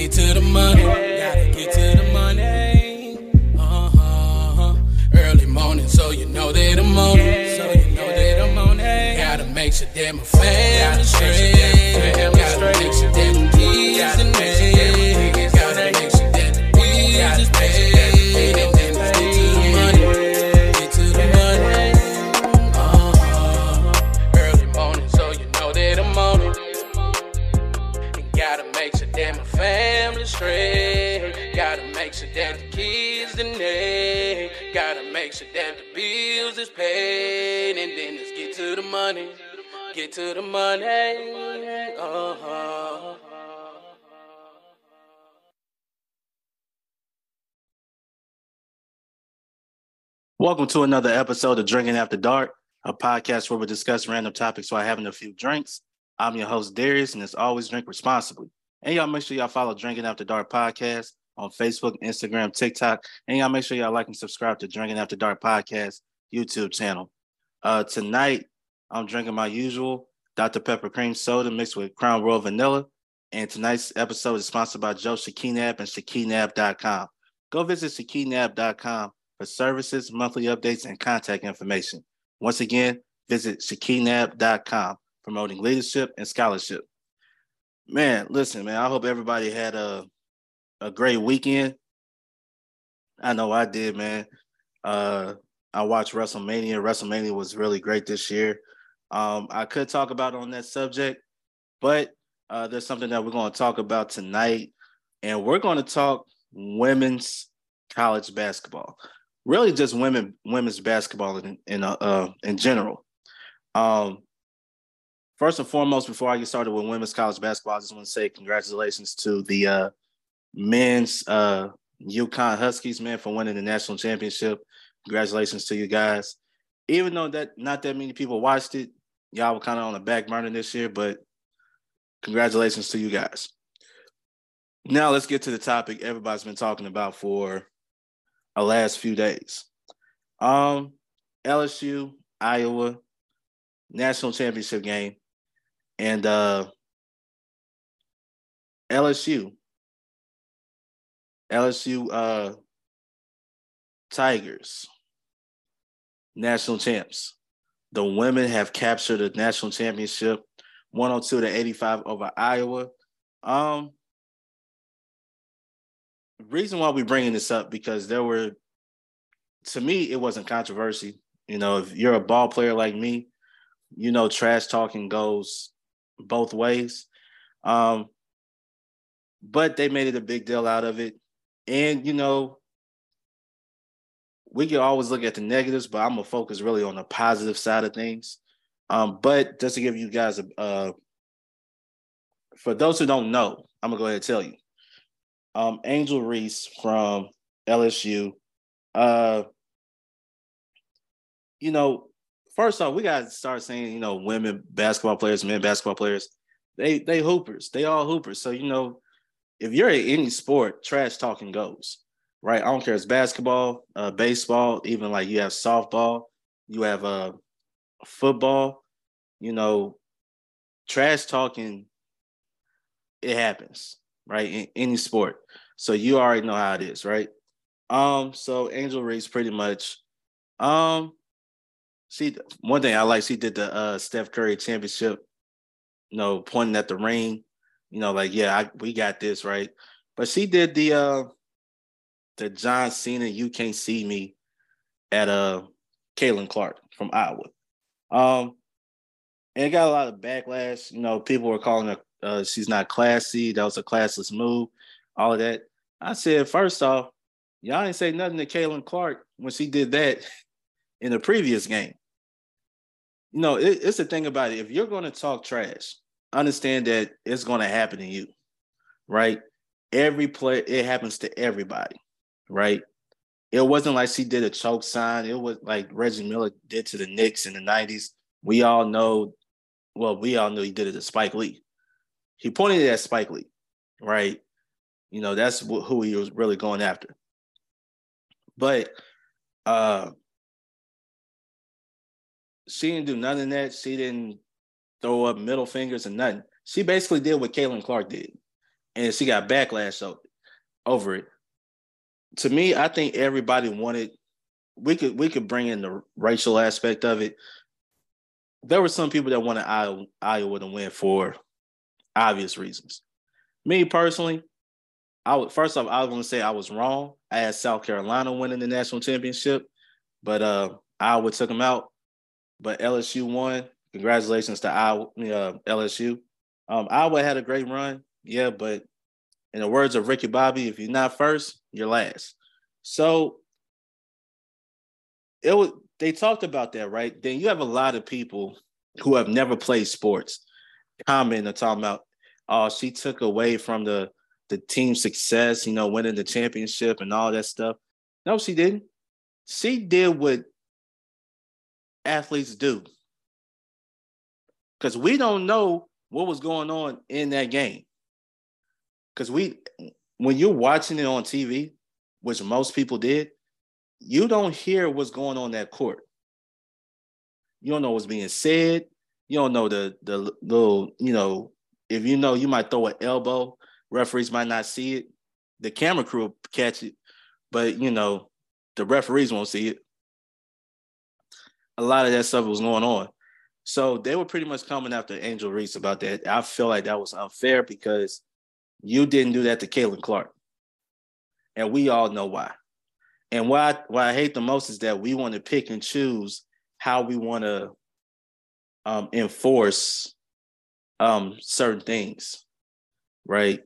get to the money. Gotta get to the money. Uh-huh. Early morning, so you know that I'm on it. So you know that I'm on it. Gotta make sure that my family straight. The bills is paid. And then let's get to the money. Get to the money. Uh-huh. Welcome to another episode of Drinking After Dark, a podcast where we discuss random topics while having a few drinks. I'm your host, Darius, and as always, drink responsibly. And y'all make sure y'all follow Drinking After Dark podcast on Facebook, Instagram, TikTok, and y'all make sure y'all like and subscribe to Drinking After Dark podcast YouTube channel. Uh, tonight, I'm drinking my usual Dr. Pepper cream soda mixed with Crown Royal vanilla. And tonight's episode is sponsored by Joe Shakinab and Shakinab.com. Go visit Shakinab.com for services, monthly updates, and contact information. Once again, visit shakinab.com, promoting leadership and scholarship. Man, listen, man, I hope everybody had a, a great weekend. I know I did, man. Uh, I watched WrestleMania. WrestleMania was really great this year. Um, I could talk about on that subject, but uh, there's something that we're going to talk about tonight, and we're going to talk women's college basketball really just women women's basketball in in uh, uh, in general. Um, first and foremost, before I get started with women's college basketball, I just want to say congratulations to the uh, men's uh, UConn Huskies, man, for winning the national championship. Congratulations to you guys. Even though that not that many people watched it, y'all were kind of on the back burner this year, but congratulations to you guys. Now let's get to the topic everybody's been talking about for the last few days. Um, LSU, Iowa, national championship game, and uh, LSU, LSU uh, Tigers, national champs. The women have captured the national championship, 102 to 85 over Iowa. Um, reason why we bringing this up because there were to me it wasn't controversy you know if you're a ball player like me you know trash talking goes both ways um but they made it a big deal out of it and you know we can always look at the negatives but i'm gonna focus really on the positive side of things um but just to give you guys a uh for those who don't know i'm gonna go ahead and tell you um, Angel Reese from LSU. Uh, you know, first off, we got to start saying, you know, women basketball players, men basketball players, they they hoopers. They all hoopers. So you know, if you're in any sport, trash talking goes. Right? I don't care. It's basketball, uh, baseball, even like you have softball, you have uh, football. You know, trash talking. It happens right? In any sport. So you already know how it is, right? Um, so Angel Reese pretty much um she one thing I like, she did the uh Steph Curry championship, you know, pointing at the ring, you know, like, yeah, I, we got this, right? But she did the uh the John Cena, you can't see me at uh Caitlin Clark from Iowa. Um and it got a lot of backlash. You know, people were calling her uh, she's not classy. That was a classless move. All of that. I said, first off, y'all ain't say nothing to Caitlin Clark when she did that in the previous game. You know, it, it's the thing about it. If you're going to talk trash, understand that it's going to happen to you, right? Every play, it happens to everybody, right? It wasn't like she did a choke sign. It was like Reggie Miller did to the Knicks in the 90s. We all know, well, we all knew he did it to Spike Lee he pointed at Spike Lee, right? You know, that's who he was really going after. But uh she didn't do none of that. She didn't throw up middle fingers and nothing. She basically did what Caitlin Clark did. and she got backlash over it. To me, I think everybody wanted we could we could bring in the racial aspect of it. There were some people that wanted Iowa, Iowa to win for obvious reasons. Me personally, I would first off I was to say I was wrong. I had South Carolina winning the national championship, but uh Iowa took them out. But LSU won. Congratulations to Iowa, uh, LSU. Um, Iowa had a great run, yeah, but in the words of Ricky Bobby, if you're not first, you're last. So it was they talked about that, right? Then you have a lot of people who have never played sports comment and talking about, oh, she took away from the the team success, you know, winning the championship and all that stuff. No, she didn't. She did what athletes do. Because we don't know what was going on in that game. Because we, when you're watching it on TV, which most people did, you don't hear what's going on that court. You don't know what's being said. You don't know the the little, you know, if you know you might throw an elbow, referees might not see it. The camera crew catch it, but you know, the referees won't see it. A lot of that stuff was going on. So they were pretty much coming after Angel Reese about that. I feel like that was unfair because you didn't do that to Caitlin Clark. And we all know why. And I, what I hate the most is that we want to pick and choose how we want to um, enforce um, certain things, right?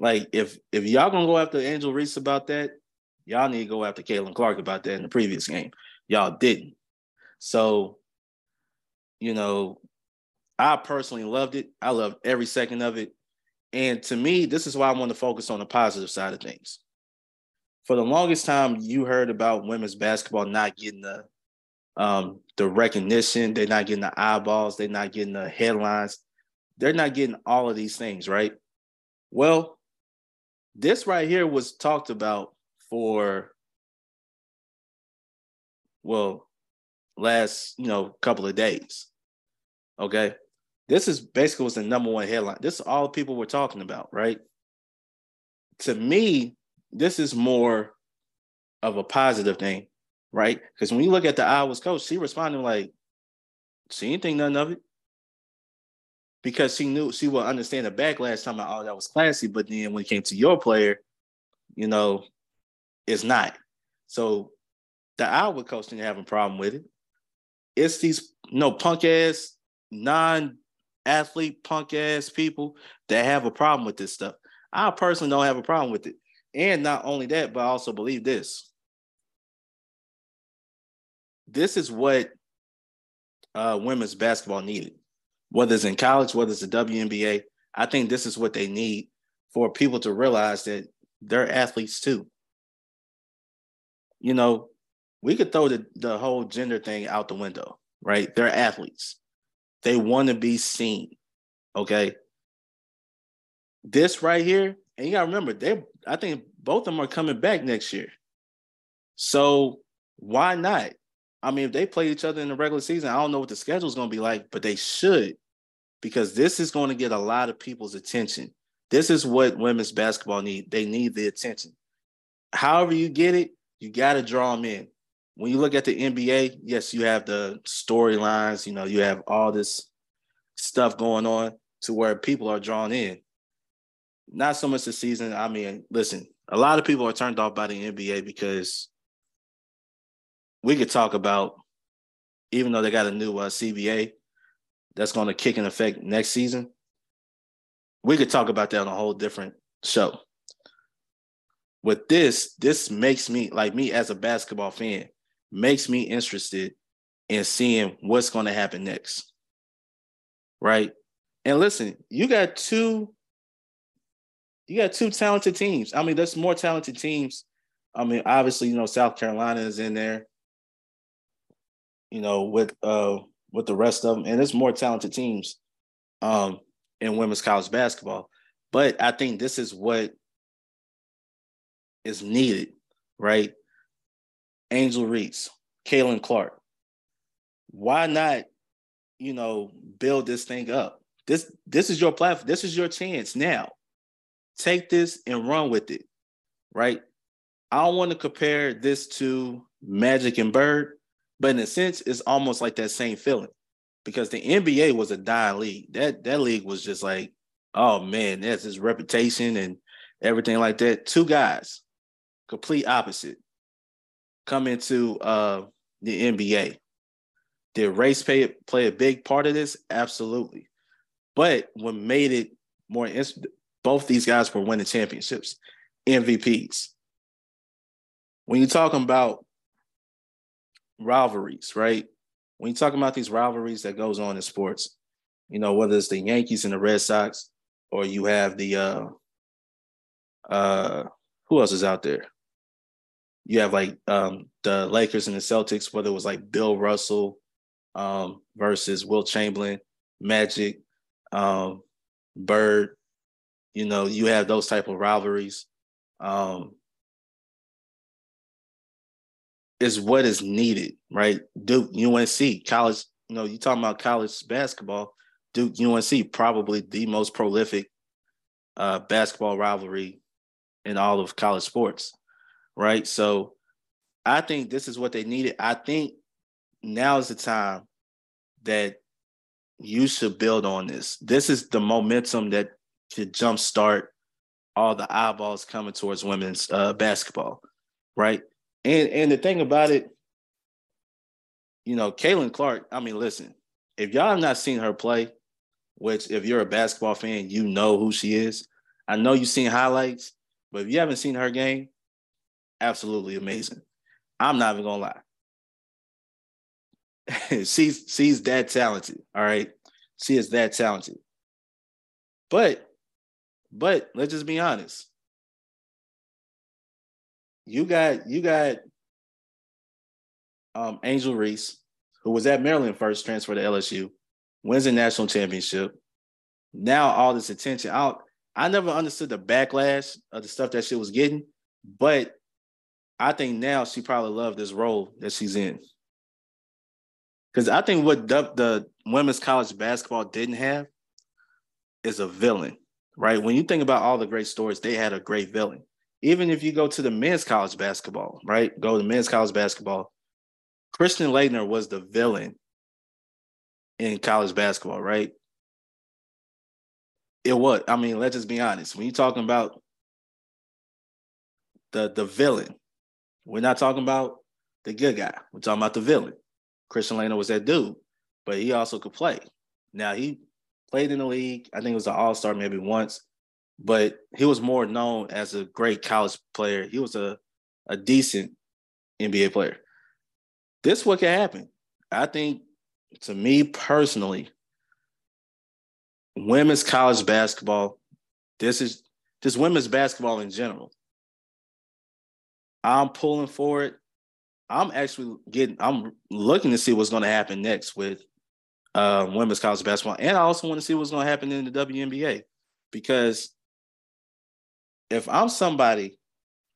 Like if if y'all gonna go after Angel Reese about that, y'all need to go after Caitlin Clark about that in the previous game. Y'all didn't. So, you know, I personally loved it. I loved every second of it. And to me, this is why I want to focus on the positive side of things for the longest time you heard about women's basketball not getting the um, the recognition, they're not getting the eyeballs, they're not getting the headlines, they're not getting all of these things, right? Well, this right here was talked about for well last you know couple of days okay this is basically was the number one headline this is all people were talking about right to me this is more of a positive thing, right? Because when you look at the Iowa's coach, she responded like, she didn't think nothing of it. Because she knew she would understand the backlash time about, oh, that was classy. But then when it came to your player, you know, it's not. So the Iowa coach didn't have a problem with it. It's these you know punk ass, non-athlete punk ass people that have a problem with this stuff. I personally don't have a problem with it. And not only that, but I also believe this. This is what uh, women's basketball needed, whether it's in college, whether it's the WNBA. I think this is what they need for people to realize that they're athletes too. You know, we could throw the, the whole gender thing out the window, right? They're athletes. They want to be seen. Okay. This right here, and you gotta remember, they I think both of them are coming back next year. So why not? I mean, if they play each other in the regular season, I don't know what the schedule is to be like, but they should, because this is going to get a lot of people's attention. This is what women's basketball need. They need the attention. However you get it, you got to draw them in. When you look at the NBA, yes, you have the storylines. You know, you have all this stuff going on to where people are drawn in not so much the season. I mean, listen, a lot of people are turned off by the NBA because we could talk about, even though they got a new uh, CBA that's going to kick in effect next season, we could talk about that on a whole different show. With this, this makes me, like me as a basketball fan, makes me interested in seeing what's going to happen next. Right? And listen, you got two you got two talented teams. I mean, there's more talented teams. I mean, obviously, you know, South Carolina is in there. You know, with uh with the rest of them, and there's more talented teams um in women's college basketball. But I think this is what is needed, right? Angel Reese, Caitlin Clark. Why not, you know, build this thing up? This this is your platform. This is your chance now take this and run with it, right? I don't want to compare this to Magic and Bird, but in a sense, it's almost like that same feeling because the NBA was a dying league. That that league was just like, oh man, that's his reputation and everything like that. Two guys, complete opposite, come into uh, the NBA. Did race play play a big part of this? Absolutely. But what made it more both these guys were winning championships, MVPs. When you're talking about rivalries, right? When you're talking about these rivalries that goes on in sports, you know, whether it's the Yankees and the Red Sox, or you have the uh uh who else is out there? You have like um the Lakers and the Celtics, whether it was like Bill Russell um versus Wilt Chamberlain, Magic, um, Bird, you know, you have those type of rivalries. Um, is what is needed, right? Duke, UNC, college, you know, you talking about college basketball, Duke, UNC, probably the most prolific uh, basketball rivalry in all of college sports, right? So I think this is what they needed. I think now is the time that you should build on this. This is the momentum that could jumpstart all the eyeballs coming towards women's uh, basketball, right? And and the thing about it, you know, Caitlin Clark. I mean, listen, if y'all have not seen her play, which if you're a basketball fan, you know who she is. I know you've seen highlights, but if you haven't seen her game, absolutely amazing. I'm not even gonna lie. she's she's that talented. All right. She is that talented. But but let's just be honest. You got you got um, Angel Reese, who was at Maryland first, transferred to LSU, wins a national championship. Now all this attention out. I never understood the backlash of the stuff that she was getting, but I think now she probably loved this role that she's in. Because I think what the, the women's college basketball didn't have is a villain, right? When you think about all the great stories, they had a great villain. Even if you go to the men's college basketball, right? Go to men's college basketball. Christian Laettner was the villain in college basketball, right? It was. I mean, let's just be honest. When you're talking about the the villain, we're not talking about the good guy. We're talking about the villain. Christian Laettner was that dude, but he also could play. Now he played in the league. I think it was an All Star maybe once, but he was more known as a great college player. He was a a decent NBA player. This what can happen. I think to me personally, women's college basketball, this is just women's basketball in general. I'm pulling for it. I'm actually getting, I'm looking to see what's going to happen next with uh, women's college basketball. And I also want to see what's going to happen in the WNBA because if I'm somebody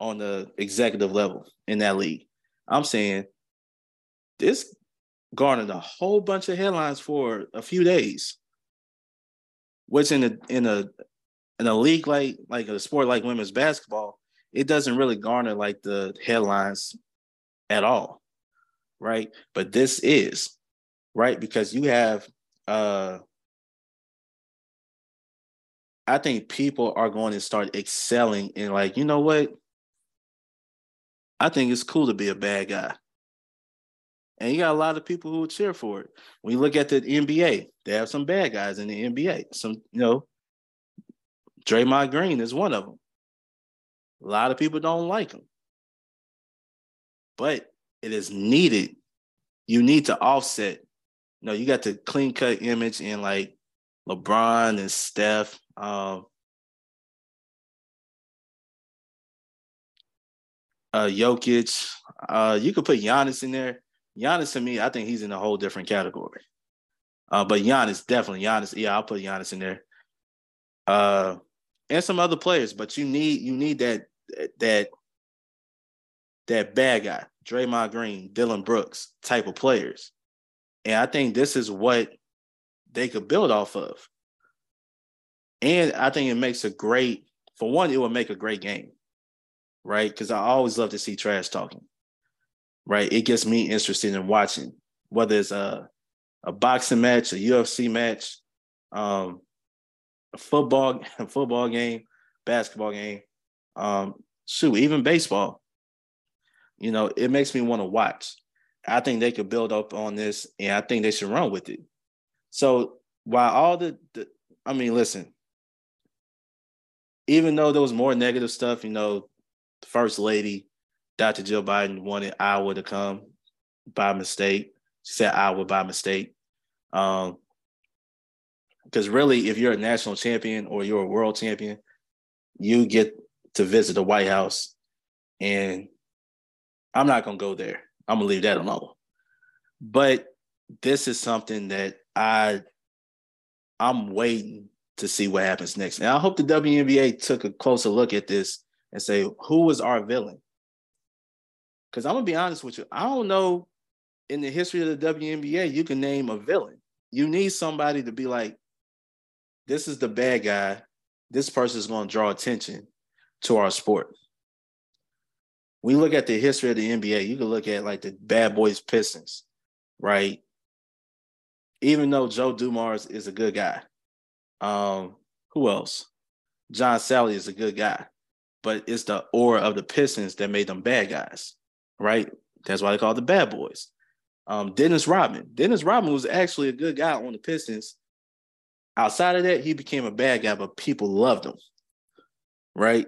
on the executive level in that league, I'm saying this garnered a whole bunch of headlines for a few days. Which in a in a in a league like like a sport like women's basketball, it doesn't really garner like the headlines at all, right? But this is right because you have. uh I think people are going to start excelling in like, you know what? I think it's cool to be a bad guy. And you got a lot of people who cheer for it. When you look at the NBA, they have some bad guys in the NBA. Some, you know, Draymond Green is one of them. A lot of people don't like him but it is needed. You need to offset. You know, you got the clean cut image in like LeBron and Steph. Um, uh, Jokic. Uh, you could put Giannis in there. Giannis to me, I think he's in a whole different category. Uh, but Giannis definitely Giannis. Yeah, I'll put Giannis in there. Uh, and some other players, but you need you need that that that bad guy, Draymond Green, Dillon Brooks type of players. And I think this is what they could build off of. And I think it makes a great for one, it would make a great game, right? Because I always love to see trash talking, right? It gets me interested in watching, whether it's a a boxing match, a UFC match, um, a football a football game, basketball game, um, shoot, even baseball. You know, it makes me want to watch. I think they could build up on this, and I think they should run with it. So while all the, the I mean, listen, even though there was more negative stuff, you know, the first lady, Dr. Jill Biden, wanted Iowa to come by mistake. She said Iowa by mistake. Um, because really, if you're a national champion or you're a world champion, you get to visit the White House. And I'm not gonna go there. I'm gonna leave that alone. But this is something that I I'm waiting to see what happens next. And I hope the WNBA took a closer look at this and say, who was our villain? Because I'm gonna be honest with you, I don't know in the history of the WNBA, you can name a villain. You need somebody to be like, this is the bad guy. This person is going to draw attention to our sport. We look at the history of the NBA, you can look at like the Bad Boys Pistons, right? Even though Joe Dumars is a good guy, um, who else? John Salley is a good guy, but it's the aura of the Pistons that made them bad guys, right? That's why they call the bad boys. Um, Dennis Rodman. Dennis Rodman was actually a good guy on the Pistons. Outside of that, he became a bad guy, but people loved him, right?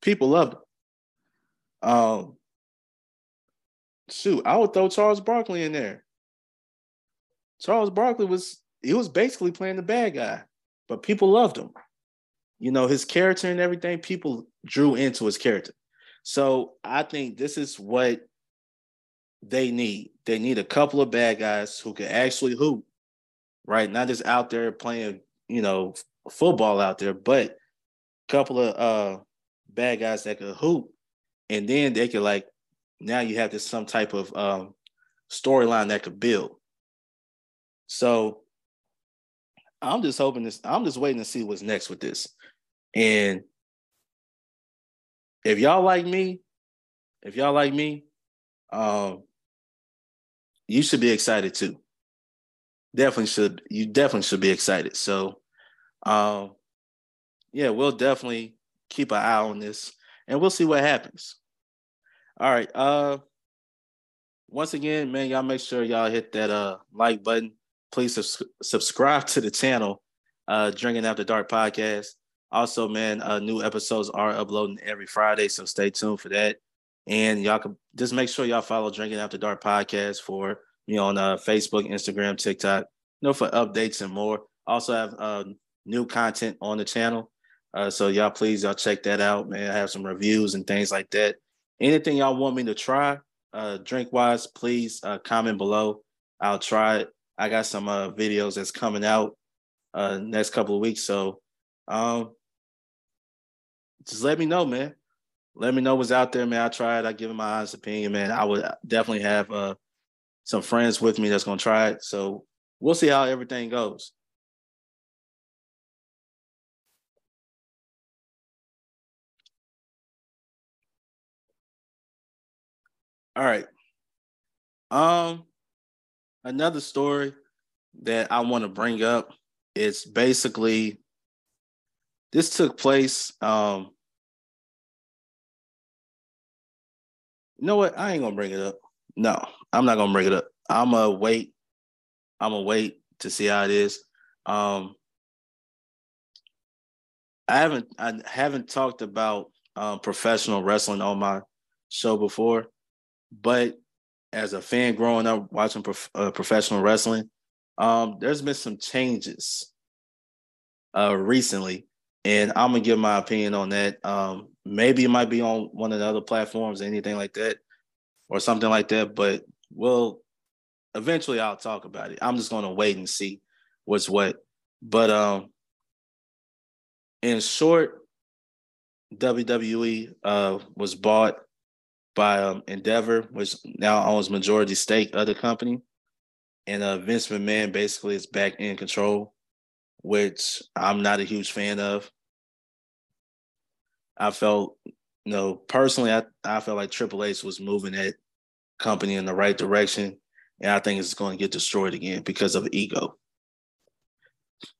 People loved him. Um, shoot, I would throw Charles Barkley in there. Charles Barkley was he was basically playing the bad guy, but people loved him. You know, his character and everything, people drew into his character. So I think this is what they need. They need a couple of bad guys who can actually hoop, right? Not just out there playing, you know, football out there, but a couple of uh bad guys that could hoop. And then they could like now you have this some type of um storyline that could build. So I'm just hoping this, I'm just waiting to see what's next with this. And if y'all like me, if y'all like me, um, you should be excited too. Definitely should you definitely should be excited. So um yeah, we'll definitely keep an eye on this and we'll see what happens. All right. Uh once again, man, y'all make sure y'all hit that uh like button please su- subscribe to the channel, uh, Drinking After Dark podcast. Also, man, uh, new episodes are uploading every Friday, so stay tuned for that. And y'all can just make sure y'all follow Drinking After Dark podcast for me on uh, Facebook, Instagram, TikTok, you know, for updates and more. Also have uh, new content on the channel. Uh, so y'all please y'all check that out, man. I have some reviews and things like that. Anything y'all want me to try, uh, drink wise, please uh, comment below. I'll try it. I got some uh, videos that's coming out uh, next couple of weeks. So um, just let me know, man. Let me know what's out there, man. I tried. I give it my honest opinion, man. I would definitely have uh, some friends with me that's gonna try it. So we'll see how everything goes. All right. Um, another story that I want to bring up is basically this took place. Um, you know what? I ain't gonna bring it up. No, I'm not gonna bring it up. I'm gonna wait. I'm gonna wait to see how it is. Um, I haven't I haven't talked about um, professional wrestling on my show before, but as a fan growing up watching prof- uh, professional wrestling, um, there's been some changes uh, recently, and I'm gonna give my opinion on that. Um, maybe it might be on one of the other platforms, anything like that, or something like that. But we'll eventually I'll talk about it. I'm just gonna wait and see what's what. But um, in short, WWE uh, was bought by um, Endeavor, which now owns majority stake of the company. And uh, Vince McMahon basically is back in control, which I'm not a huge fan of. I felt, you know, personally, I, I felt like Triple H was moving that company in the right direction. And I think it's going to get destroyed again because of ego.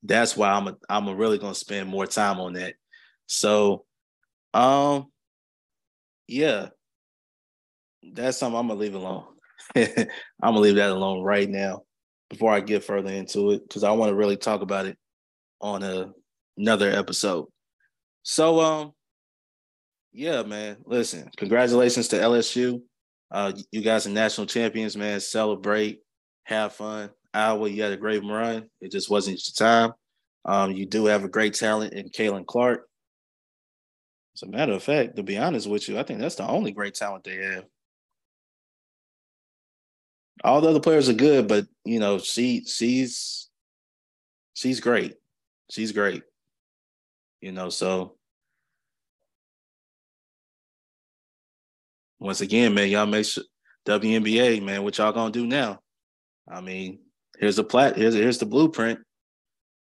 That's why I'm a, I'm a really going to spend more time on that. So, um, yeah, that's something I'm gonna leave alone. I'm gonna leave that alone right now before I get further into it because I want to really talk about it on a, another episode. So, um, yeah, man. Listen, congratulations to LSU. Uh, you guys are national champions, man. Celebrate, have fun. Iowa, you had a great run. It just wasn't your time. Um, you do have a great talent in Caitlin Clark. As a matter of fact, to be honest with you, I think that's the only great talent they have. All the other players are good, but you know, she she's she's great. She's great. You know, so once again, man, y'all make sure WNBA, man, what y'all gonna do now? I mean, here's a plat, here's here's the blueprint.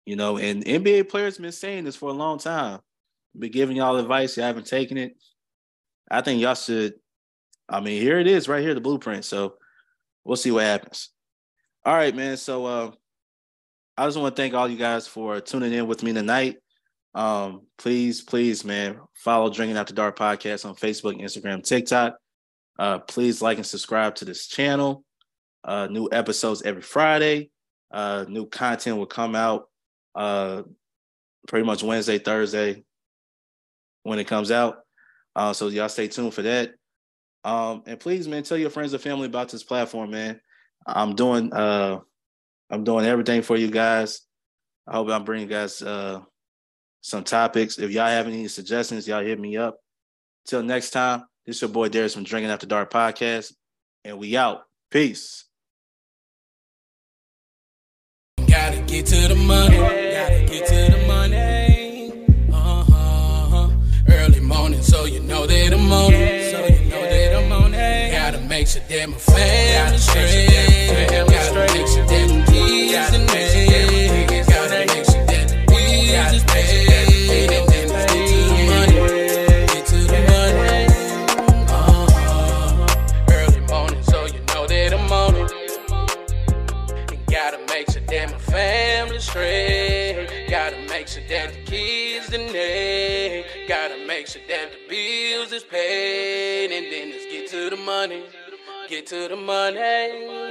You know, and NBA players been saying this for a long time. Been giving y'all advice, you haven't taken it. I think y'all should. I mean, here it is, right here, the blueprint. So we'll see what happens. All right, man. So uh, I just want to thank all you guys for tuning in with me tonight. Um, please, please, man, follow Drinking After Dark podcast on Facebook, Instagram, TikTok. Uh, please like and subscribe to this channel. Uh, new episodes every Friday. Uh, new content will come out uh, pretty much Wednesday, Thursday when it comes out. Uh, so y'all stay tuned for that. Um, and please, man, tell your friends and family about this platform, man. I'm doing uh, I'm doing everything for you guys. I hope I'm bringing you guys uh, some topics. If y'all have any suggestions, y'all hit me up. Till next time, this is your boy Darius from Drinking After Dark podcast, and we out. Peace. Gotta get to the money. Gotta get to the money. It. Gotta make sure that my family straight. To the money.